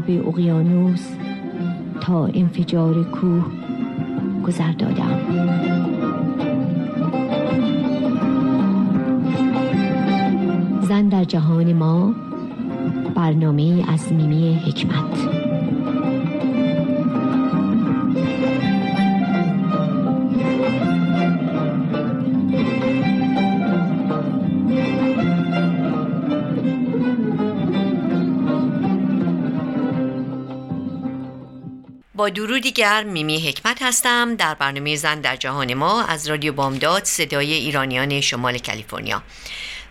انقلاب اقیانوس تا انفجار کوه گذر دادم. زن در جهان ما برنامه از میمی حکمت. با درودی گرم میمی حکمت هستم. در برنامه زن در جهان ما از رادیو بامداد صدای ایرانیان شمال کالیفرنیا.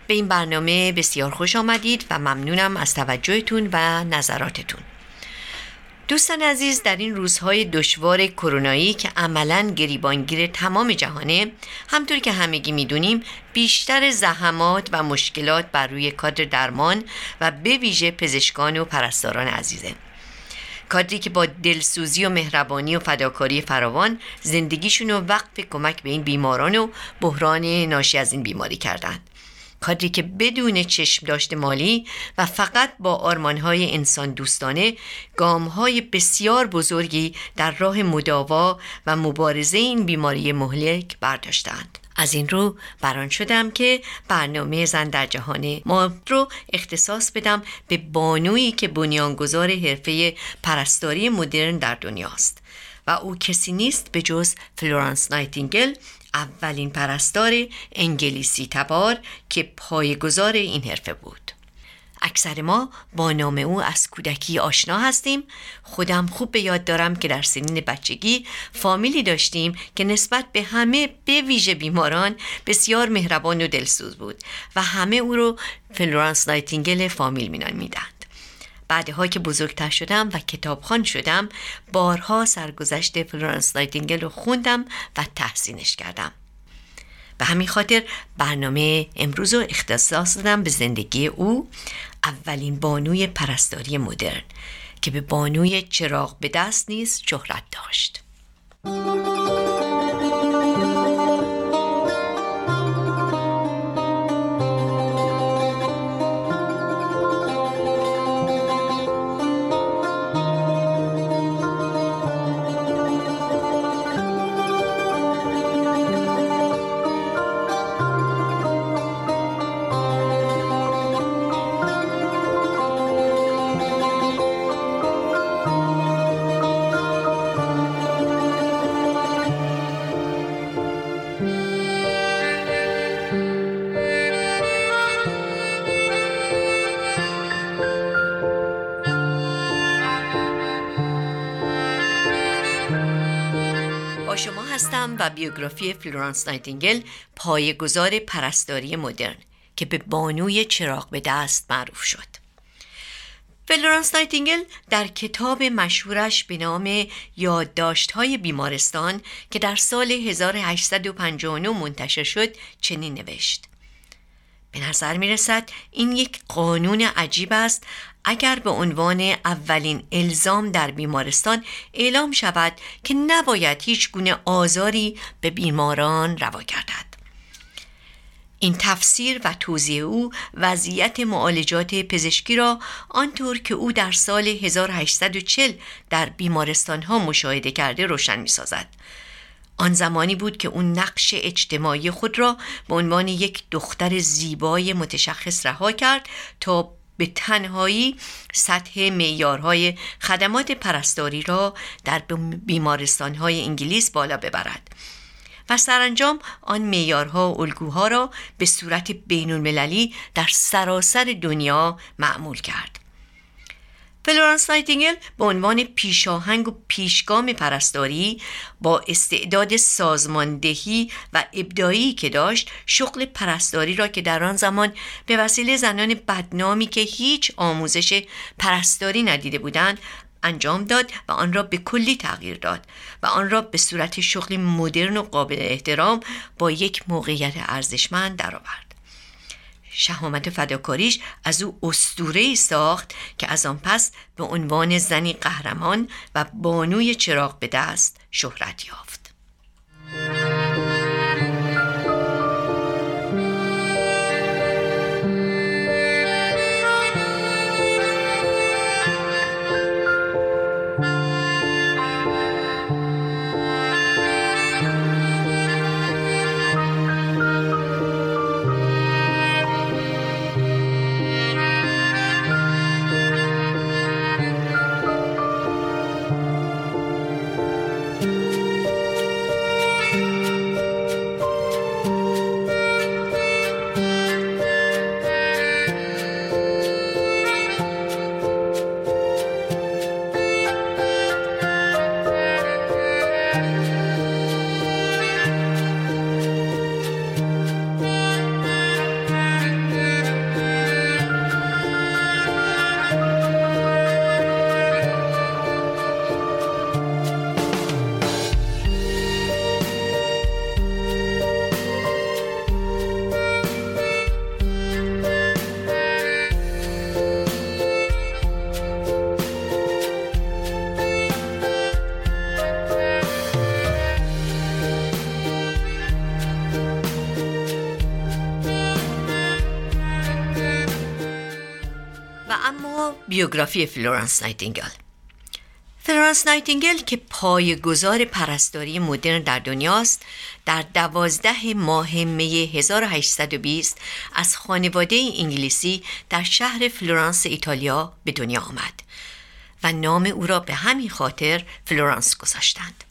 به این برنامه بسیار خوش آمدید و ممنونم از توجهتون و نظراتتون. دوستان عزیز در این روزهای دشوار کرونایی که عملا گریبانگیر تمام جهانه همطور که همگی می‌دونیم بیشتر زحمات و مشکلات بر روی کادر درمان و به ویژه پزشکان و پرستاران عزیزه. کادری که با دلسوزی و مهربانی و فداکاری فراوان زندگیشون رو وقف کمک به این بیماران و بحران ناشی از این بیماری کردند. کادری که بدون چشم داشته مالی و فقط با آرمانهای انسان دوستانه گامهای بسیار بزرگی در راه مداوا و مبارزه این بیماری مهلک برداشتند. از این رو بران شدم که برنامه زن در جهان ما رو اختصاص بدم به بانویی که بنیانگذار حرفه پرستاری مدرن در دنیاست و او کسی نیست به جز فلورانس نایتینگل اولین پرستار انگلیسی تبار که پایه‌گذار این حرفه بود. اکثر ما با نام او از کودکی آشنا هستیم. خودم خوب به یاد دارم که در سنین بچگی فامیلی داشتیم که نسبت به همه به ویژه بیماران بسیار مهربان و دلسوز بود و همه او رو فلورانس نایتینگل فامیل مینامیدند بعدها که بزرگتر شدم و کتابخان شدم بارها سرگذشت فلورانس نایتینگل رو خوندم و تحسینش کردم. به همین خاطر برنامه امروز رو اختصاص دادم به زندگی او اولین بانوی پرستاری مدرن که به بانوی چراغ به دست نیز شهرت داشت. بیوگرافی فلورانس نایتینگل پایه‌گذار پرستاری مدرن که به بانوی چراغ به دست معروف شد. فلورانس نایتینگل در کتاب مشهورش به نام یادداشت‌های بیمارستان که در سال 1859 منتشر شد چنین نوشت. به نظر می رسد این یک قانون عجیب است اگر به عنوان اولین الزام در بیمارستان اعلام شود که نباید هیچ گونه آزاری به بیماران روا گردد این تفسیر و توضیح او وضعیت معالجات پزشکی را آنطور که او در سال 1840 در بیمارستان ها مشاهده کرده روشن می سازد. آن زمانی بود که اون نقش اجتماعی خود را به عنوان یک دختر زیبای متشخص رها کرد تا به تنهایی سطح معیارهای خدمات پرستاری را در بیمارستانهای انگلیس بالا ببرد و سرانجام آن معیارها و الگوها را به صورت بین المللی در سراسر دنیا معمول کرد. فلورانس نایتینگل به عنوان پیشاهنگ و پیشگام پرستاری با استعداد سازماندهی و ابداعی که داشت شغل پرستاری را که در آن زمان به وسیله زنان بدنامی که هیچ آموزش پرستاری ندیده بودند انجام داد و آن را به کلی تغییر داد و آن را به صورت شغلی مدرن و قابل احترام با یک موقعیت ارزشمند درآورد. شهامت فداکاریش از او استوره ساخت که از آن پس به عنوان زنی قهرمان و بانوی چراغ به دست شهرت یافت. بیوگرافی فلورانس نایتینگل. فلورانس نایتینگل که پایه‌گذار پرستاری مدرن در دنیاست در دوازده ماه می 1820 از خانواده انگلیسی در شهر فلورانس ایتالیا به دنیا آمد و نام او را به همین خاطر فلورانس گذاشتند.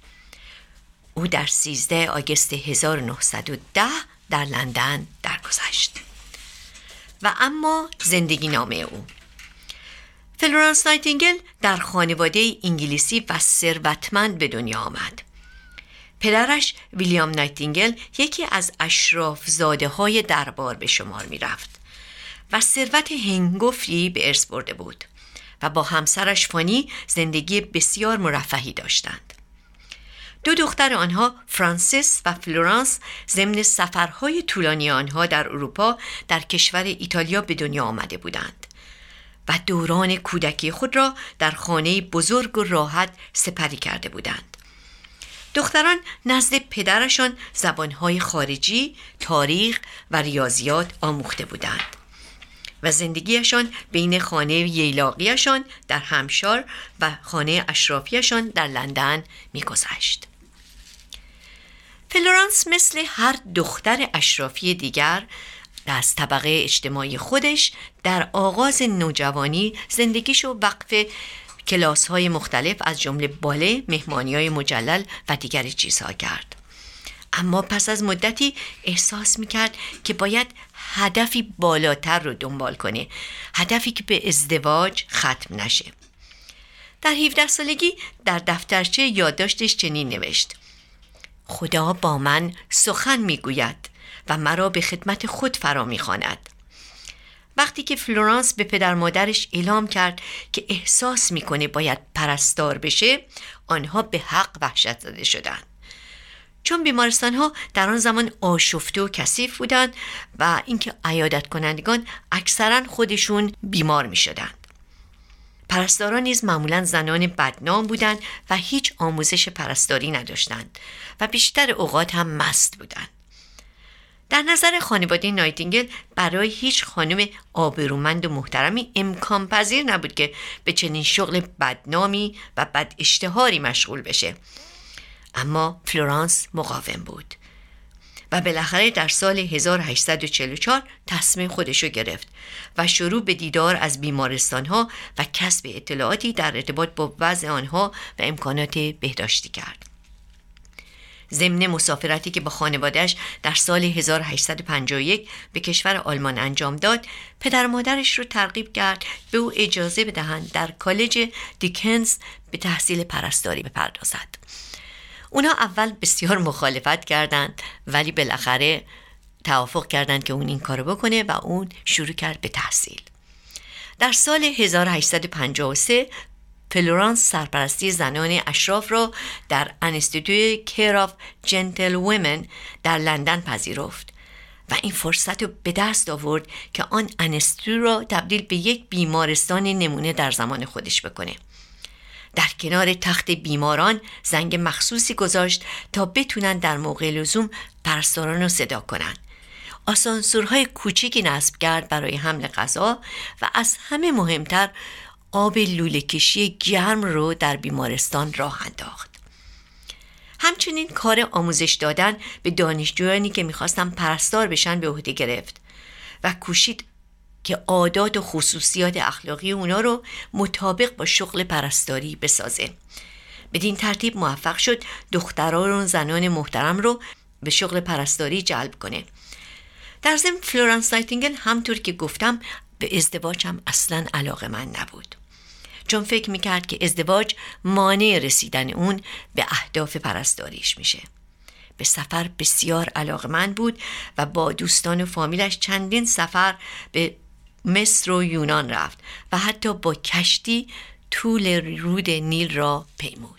او در 13 August 1910 در لندن درگذشت. و اما زندگی نامه او. فلورانس نایتینگل در خانواده انگلیسی و ثروتمند به دنیا آمد. پدرش ویلیام نایتینگل یکی از اشراف زاده های دربار به شمار می رفت و ثروت هنگفتی به ارث برده بود و با همسرش فانی زندگی بسیار مرفهی داشتند. دو دختر آنها فرانسیس و فلورانس ضمن سفرهای طولانی آنها در اروپا در کشور ایتالیا به دنیا آمده بودند. و دوران کودکی خود را در خانه بزرگ و راحت سپری کرده بودند. دختران نزد پدرشان زبانهای خارجی، تاریخ و ریاضیات آموخته بودند و زندگیشان بین خانه ییلاقیشان در همشار و خانه اشرافیشان در لندن میگذشت. فلورانس مثل هر دختر اشرافی دیگر از طبقه اجتماعی خودش در آغاز نوجوانی زندگیشو وقف کلاس های مختلف از جمله باله، مهمانی های مجلل و دیگر چیزها کرد. اما پس از مدتی احساس می‌کرد که باید هدفی بالاتر رو دنبال کنه هدفی که به ازدواج ختم نشه. در 17 سالگی در دفترچه یادداشتش چنین نوشت. خدا با من سخن می‌گوید. و مرا به خدمت خود فرا می‌خواند وقتی که فلورانس به پدر مادرش اعلام کرد که احساس می‌کنه باید پرستار بشه آنها به حق وحشت زده شدند چون بیمارستان ها در آن زمان آشفته و کثیف بودند و اینکه عیادت کنندگان اکثرا خودشون بیمار می شدند. پرستاران نیز معمولا زنان بدنام بودند و هیچ آموزش پرستاری نداشتند و بیشتر اوقات هم مست بودند. در نظر خانواده نایتینگل برای هیچ خانم آبرومند و محترمی امکان پذیر نبود که به چنین شغل بدنامی و بد اشتهاری مشغول بشه اما فلورانس مقاوم بود و بالاخره در سال 1844 تصمیم خودشو گرفت و شروع به دیدار از بیمارستان ها و کسب اطلاعاتی در ارتباط با وضع آنها و امکانات بهداشتی کرد. ضمن مسافرتی که با خانوادهش در سال 1851 به کشور آلمان انجام داد پدر مادرش رو ترغیب کرد به او اجازه بدهند در کالج دیکنز به تحصیل پرستاری بپردازد. اونا اول بسیار مخالفت کردند ولی بالاخره توافق کردند که اون این کارو بکنه و اون شروع کرد به تحصیل. در سال 1853 فلورانس سرپرستی زنان اشراف را در انستیتوی Care of Gentlewomen در لندن پذیرفت و این فرصت رو به دست آورد که آن انستیتو را تبدیل به یک بیمارستان نمونه در زمان خودش بکنه. در کنار تخت بیماران زنگ مخصوصی گذاشت تا بتونن در موقع لزوم پرستاران رو صدا کنند آسانسورهای کوچیکی نصب کرد برای حمل غذا و از همه مهمتر آب لوله کشی گرم رو در بیمارستان راه انداخت. همچنین کار آموزش دادن به دانشجویانی که می‌خواستن پرستار بشن به عهده گرفت و کوشید که عادات و خصوصیات اخلاقی اونا رو مطابق با شغل پرستاری بسازه. بدین ترتیب موفق شد دختران و زنان محترم رو به شغل پرستاری جلب کنه. در ضمن فلورانس نایتینگل همونطور که گفتم به ازدواج هم اصلا علاقه‌مند نبود. چون فکر می‌کرد که ازدواج مانع رسیدن اون به اهداف پرستاریش میشه. به سفر بسیار علاقمند بود و با دوستان و فامیلش چندین سفر به مصر و یونان رفت و حتی با کشتی طول رود نیل را پیمود.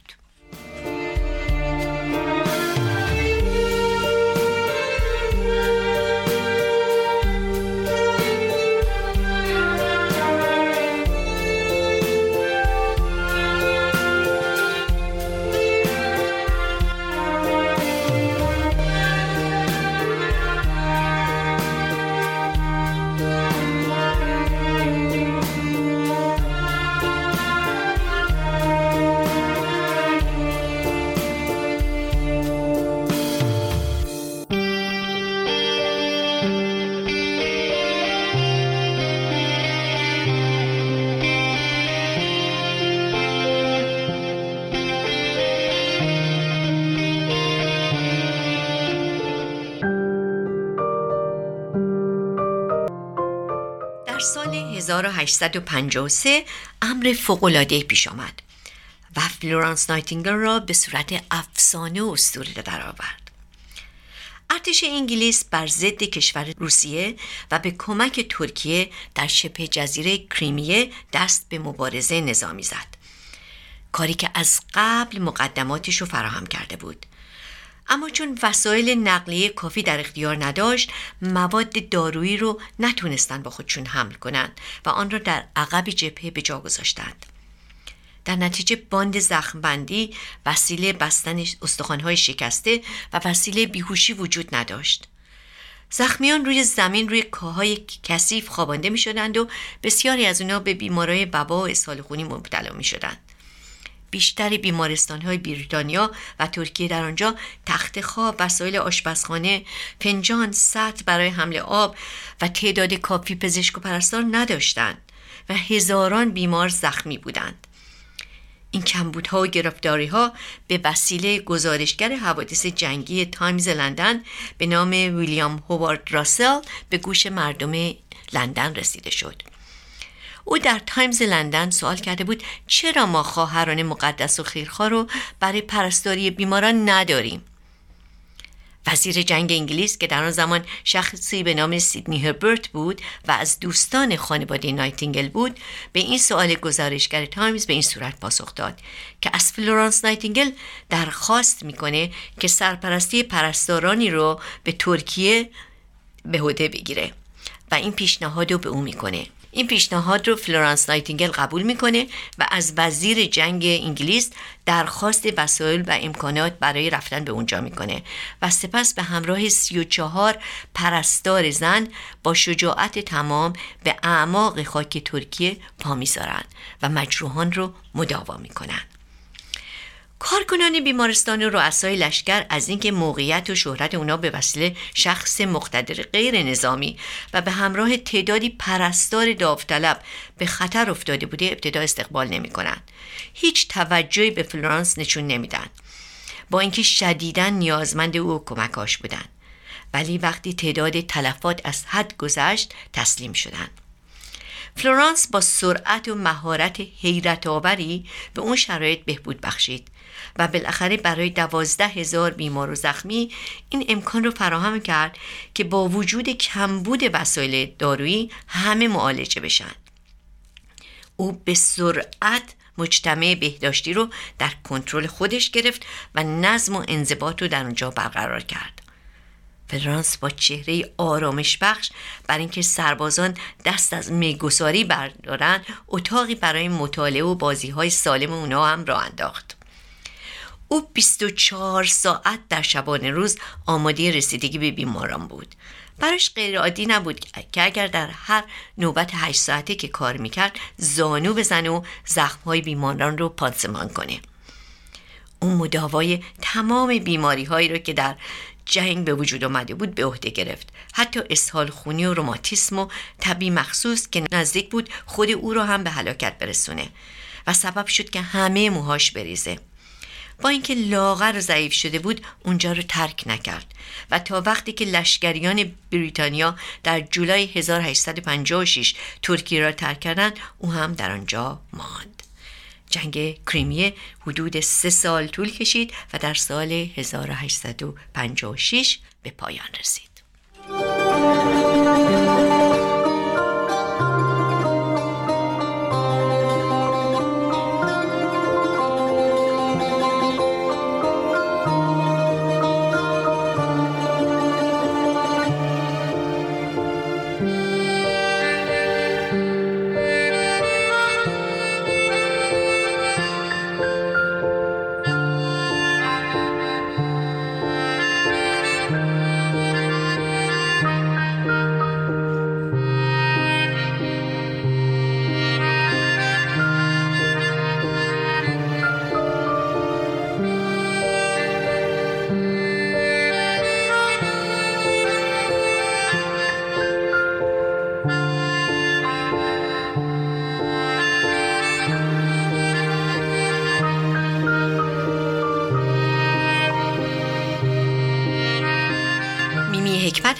1853 امر فوق‌العاده پیش آمد و فلورانس نایتینگل را به صورت افسانه و اسطوره درآورد. ارتش انگلیس بر ضد کشور روسیه و به کمک ترکیه در شبه جزیره کریمیه دست به مبارزه نظامی زد. کاری که از قبل مقدماتش رو فراهم کرده بود. اما چون وسایل نقلیه کافی در اختیار نداشت مواد دارویی رو نتونستن با خودشون حمل کنند و آن را در عقب جبهه به جا گذاشتند در نتیجه باند زخمبندی وسیله بستن استخوانهای شکسته و وسیله بیهوشی وجود نداشت زخمیان روی زمین روی کاهای کثیف خوابانده می شدند و بسیاری از اونا به بیمارای وبا و اسهال خونی مبتلا می شدند. بیشتر بیمارستان های بریتانیا و ترکیه در آنجا تخت خواب وسایل آشپزخانه فنجان سطل برای حمل آب و تعداد کافی پزشک و پرستار نداشتند و هزاران بیمار زخمی بودند. این کمبودها و گرفتاری ها به وسیله گزارشگر حوادث جنگی تایمز لندن به نام ویلیام هوارد راسل به گوش مردم لندن رسیده شد. او در تایمز لندن سوال کرده بود چرا ما خواهران مقدس و خیرخواه رو برای پرستاری بیماران نداریم؟ وزیر جنگ انگلیس که در آن زمان شخصی به نام سیدنی هربرت بود و از دوستان خانواده نایتینگل بود به این سوال گزارشگر تایمز به این صورت پاسخ داد که از فلورانس نایتینگل درخواست می‌کنه که سرپرستی پرستارانی رو به ترکیه به عهده بگیره و این پیشنهاد رو به او می‌کنه. این پیشنهاد رو فلورانس نایتینگل قبول می‌کنه و از وزیر جنگ انگلیس درخواست وسایل و امکانات برای رفتن به اونجا می‌کنه و سپس به همراه سی و چهار پرستار زن با شجاعت تمام به اعماق خاک ترکیه پا می‌ذارن و مجروحان رو مداوا می‌کنن. کارکنان بیمارستان و رؤسای لشکر از اینکه موقعیت و شهرت اونا به وسیله شخص مقتدر غیر نظامی و به همراه تعدادی پرستار داوطلب به خطر افتاده بوده ابتدا استقبال نمی کنند. هیچ توجهی به فلورانس نشون نمیدن. با اینکه شدیدا نیازمند او و کمکاش بودند ولی وقتی تعداد تلفات از حد گذشت تسلیم شدند فلورانس با سرعت و مهارت حیرت آوری به اون شرایط بهبود بخشید و بالاخره برای دوازده هزار بیمار و زخمی این امکان رو فراهم کرد که با وجود کمبود وسایل دارویی همه معالجه بشن. او به سرعت مجتمع بهداشتی رو در کنترل خودش گرفت و نظم و انضباط رو در اونجا برقرار کرد. فلورانس با چهره آرامش بخش بر اینکه سربازان دست از میگساری بردارن اتاقی برای مطالعه و بازی های سالم اونا هم را انداخت. او 24 ساعت در شبانه روز آماده رسیدگی به بیماران بود. براش غیر عادی نبود که اگر در هر نوبت 8 ساعته که کار می‌کرد زانو بزنه و زخمهای بیماران رو پانسمان کنه. اون مداوای تمام بیماری هایی رو که در جنگ به وجود آمده بود به عهده گرفت. حتی اسهال خونی و روماتیسم و طبی مخصوص که نزدیک بود خود او را هم به هلاکت برسونه و سبب شد که همه موهاش بریزه. با اینکه لاغر و ضعیف شده بود اونجا رو ترک نکرد. و تا وقتی که لشکریان بریتانیا در جولای 1856 ترکیه را ترک کردند او هم در آنجا ماند. جنگ کریمیه حدود سه سال طول کشید و در سال 1856 به پایان رسید.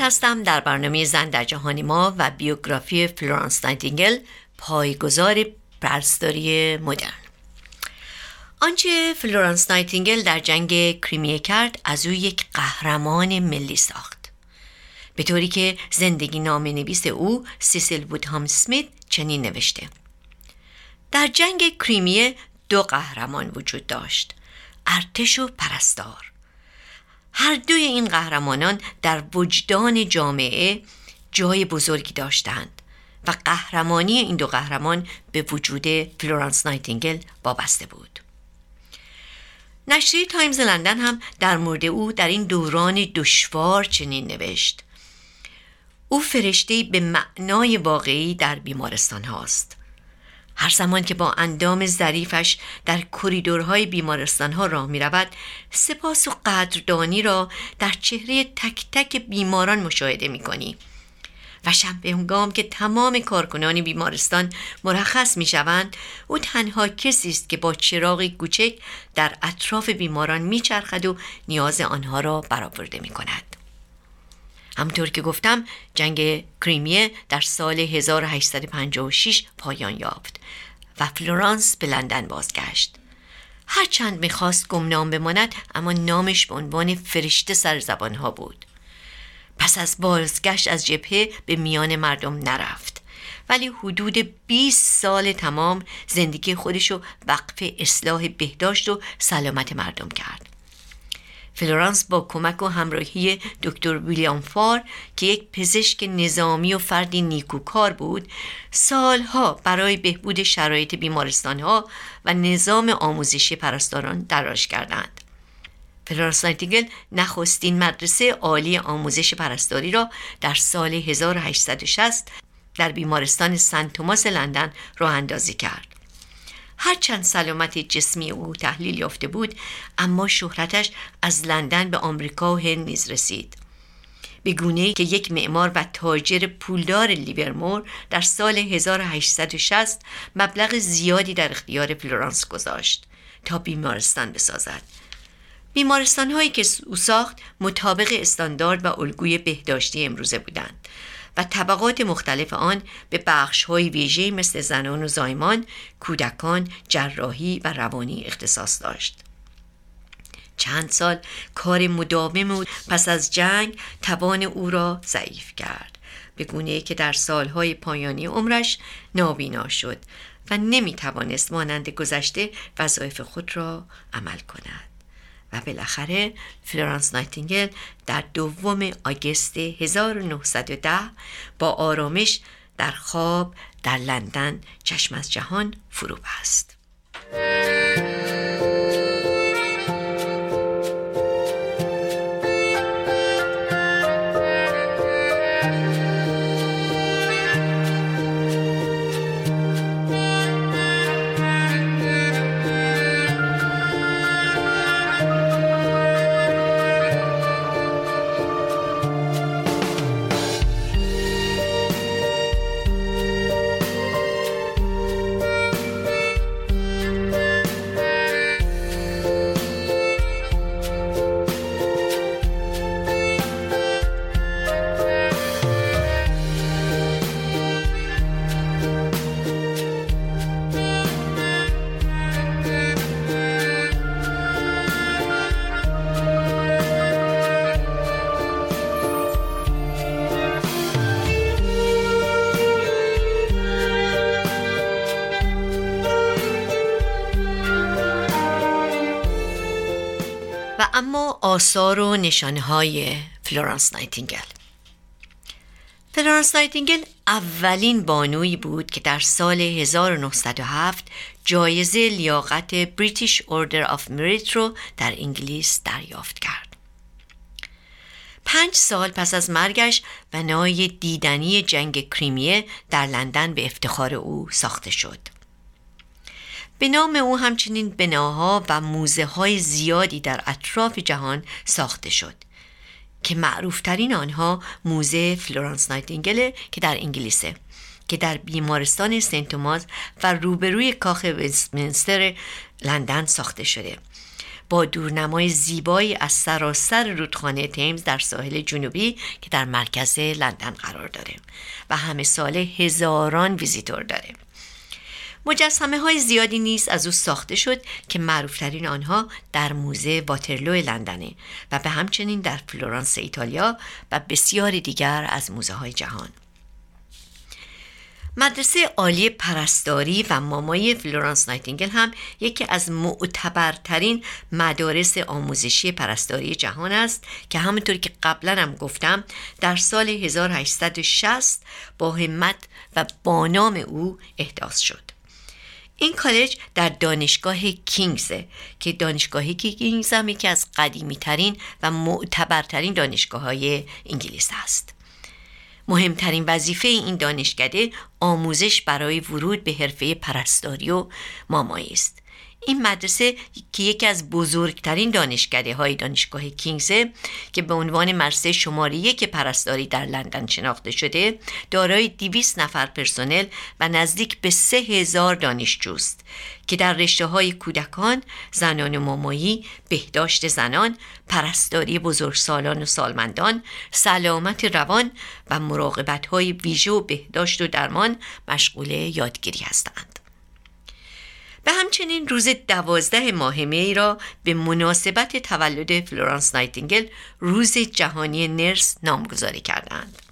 هستم. در برنامه زن در جهان ما و بیوگرافی فلورانس نایتینگل پایه‌گذار پرستاری مدرن. آنچه فلورانس نایتینگل در جنگ کریمیه کرد از او یک قهرمان ملی ساخت. به طوری که زندگی‌نامه‌نویس او سیسیل وودهام اسمیت چنین نوشته. در جنگ کریمیه دو قهرمان وجود داشت ارتش و پرستار. هر دوی این قهرمانان در وجدان جامعه جای بزرگی داشتند و قهرمانی این دو قهرمان به وجود فلورانس نایتینگل وابسته بود. نشریه تایمز لندن هم در مورد او در این دوران دشوار چنین نوشت. او فرشته به معنای واقعی در بیمارستان هاست. هر زمان که با اندام ظریفش در کریدورهای بیمارستان ها راه می رود سپاس و قدردانی را در چهره تک تک بیماران مشاهده می کنی و شب به هنگام که تمام کارکنان بیمارستان مرخص می شوند او تنها کسی است که با چراغ کوچک در اطراف بیماران می چرخد و نیاز آنها را برآورده می کند. همطور که گفتم جنگ کریمیه در سال 1856 پایان یافت و فلورانس به لندن بازگشت. هرچند می‌خواست گمنام بماند اما نامش به عنوان فرشته سر زبانها بود. پس از بازگشت از جبهه به میان مردم نرفت. ولی حدود 20 سال تمام زندگی خودشو وقف اصلاح بهداشت و سلامت مردم کرد. فلورانس با کمک و همراهی دکتر ویلیام فار که یک پزشک نظامی و فردی نیکوکار بود سالها برای بهبود شرایط بیمارستانها و نظام آموزشی پرستاران تلاش کردند. فلورانس نایتینگل نخستین مدرسه عالی آموزش پرستاری را در سال 1860 در بیمارستان سنت توماس لندن راه اندازی کرد. هرچند سلامت جسمی او تحلیل یافته بود اما شهرتش از لندن به آمریکا و هند نیز رسید. به گونه که یک معمار و تاجر پولدار لیورمور در سال 1860 مبلغ زیادی در اختیار فلورانس گذاشت تا بیمارستان بسازد. بیمارستان هایی که او ساخت مطابق استاندارد و الگوی بهداشتی امروزه بودند. و طبقات مختلف آن به بخش های ویژه مثل زنان و زایمان، کودکان، جراحی و روانی اختصاص داشت. چند سال کار مداوم او پس از جنگ توان او را ضعیف کرد به گونه‌ای که در سالهای پایانی عمرش نابینا شد و نمی توانست مانند گذشته وظایف خود را عمل کند و بالاخره فلورانس نایتینگل در دوم August 1910 با آرامش در خواب در لندن چشم از جهان فرو بست. اما آثار و نشانه های فلورانس نایتینگل فلورانس نایتینگل اولین بانویی بود که در سال 1907 جایزه لیاقت British Order of Merit رو در انگلیس دریافت کرد. پنج سال پس از مرگش بنای دیدنی جنگ کریمیه در لندن به افتخار او ساخته شد. به نام او همچنین بناها و موزه های زیادی در اطراف جهان ساخته شد که معروفترین آنها موزه فلورانس نایتینگل که در انگلیسه که در بیمارستان سنت توماس و روبروی کاخ وستمینستر لندن ساخته شده. با دورنمای زیبایی از سراسر رودخانه تیمز در ساحل جنوبی که در مرکز لندن قرار داره و همه سال هزاران ویزیتور داره. مجسمه های زیادی نیز از او ساخته شد که معروفترین آنها در موزه واترلو لندنه و به همچنین در فلورانس ایتالیا و بسیار دیگر از موزه های جهان. مدرسه عالی پرستاری و مامایی فلورانس نایتینگل هم یکی از معتبرترین مدارس آموزشی پرستاری جهان است که همونطور که قبلا هم گفتم در سال 1860 با همت و با نام او احداث شد. این کالج در دانشگاه کینگزه که دانشگاه کینگز هم یکی از قدیمی ترین و معتبرترین دانشگاه های انگلیس است. مهمترین وظیفه این دانشکده آموزش برای ورود به حرفه پرستاری و مامایی است. این مدرسه که یکی از بزرگترین دانشکده های دانشگاه کینگزه که به عنوان مدرسه شماره یک پرستاری در لندن شناخته شده دارای 200 نفر پرسنل و نزدیک به سه هزار دانشجوست که در رشته های کودکان، زنان و مامایی، بهداشت زنان، پرستاری بزرگسالان و سالمندان، سلامت روان و مراقبت های ویژه و بهداشت و درمان مشغول یادگیری هستند. و همچنین روز دوازده ماه می را به مناسبت تولد فلورانس نایتینگل روز جهانی nurse نامگذاری کردند.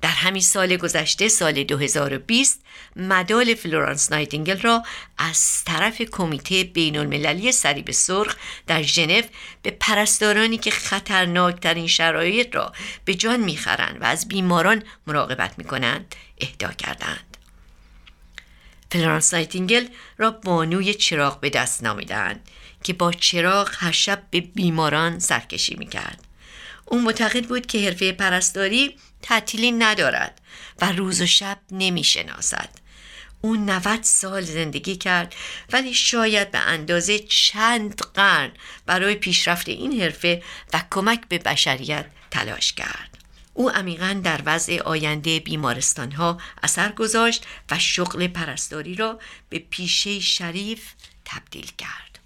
در همین سال گذشته سال 2020 مدال فلورانس نایتینگل را از طرف کمیته بین المللی صلیب سرخ در ژنو به پرستارانی که خطرناکترین شرایط را به جان می‌خرند و از بیماران مراقبت می‌کنند اهدا کردند. فلورانس نایتینگل را بانوی چراغ به دست نامیدند که با چراغ هر شب به بیماران سرکشی می‌کرد. او معتقد بود که حرفه پرستاری تعطیلی ندارد و روز و شب نمی‌شناسد. او 90 سال زندگی کرد ولی شاید به اندازه چند قرن برای پیشرفت این حرفه و کمک به بشریت تلاش کرد. او عمیقا در وضع آینده بیمارستان ها اثر گذاشت و شغل پرستاری را به پیشه شریف تبدیل کرد.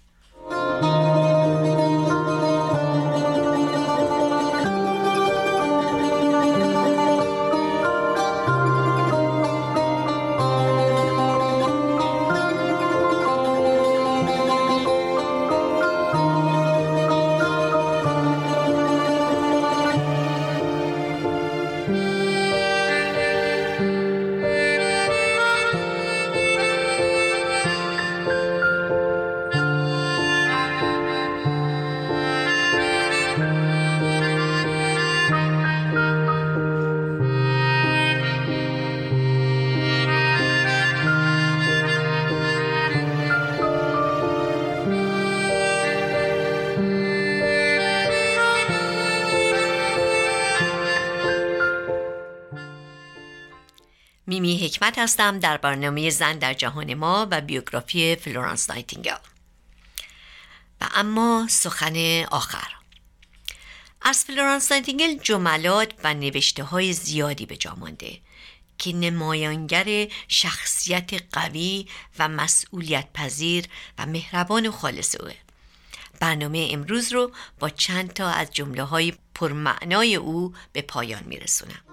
میمی حکمت هستم در برنامه زن در جهان ما و بیوگرافی فلورانس نایتینگل. و اما سخن آخر. از فلورانس نایتینگل جملات و نوشته های زیادی به جا مانده که نمایانگر شخصیت قوی و مسئولیت پذیر و مهربان و خالص اوه. برنامه امروز رو با چند تا از جمله های پرمعنای او به پایان میرسونم.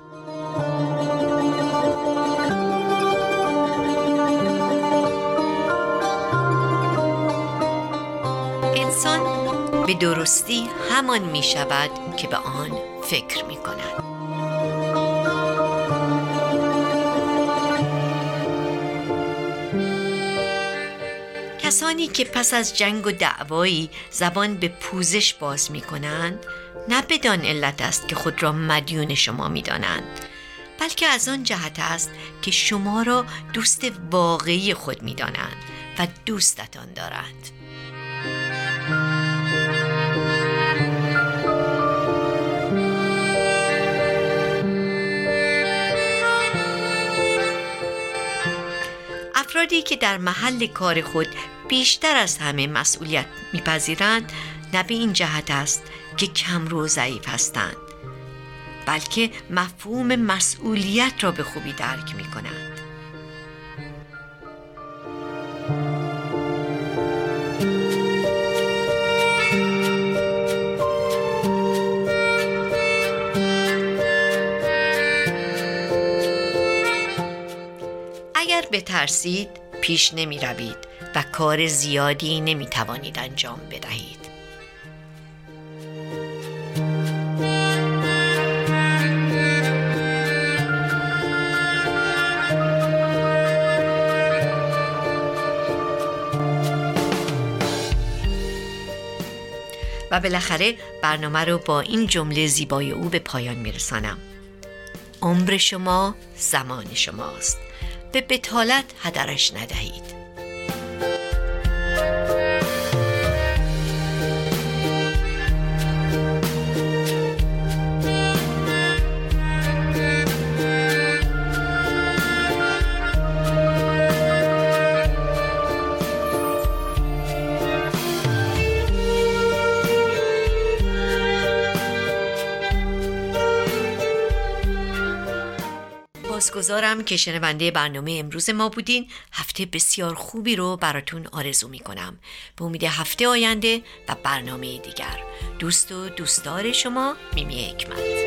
انسان به درستی همان می شود که به آن فکر می کند. کسانی که پس از جنگ و دعوایی زبان به پوزش باز می کنند نه بدان علت است که خود را مدیون شما می دانند بلکه از آن جهت است که شما را دوست واقعی خود می دانند و دوستتان دارند. افرادی که در محل کار خود بیشتر از همه مسئولیت میپذیرند نه به این جهت است که کم و ضعیف هستند بلکه مفهوم مسئولیت را به خوبی درک می کنند. بترسید پیش نمی روید و کار زیادی نمی توانید انجام بدهید. و بالاخره برنامه رو با این جمله زیبای او به پایان میرسانم. عمر شما زمان شماست. به بتالت هدرش ندهید. سپاسگزارم که شنونده برنامه امروز ما بودین. هفته بسیار خوبی رو براتون آرزو می کنم به امید هفته آینده و برنامه دیگر. دوست و دوستدار شما میمی حکمت.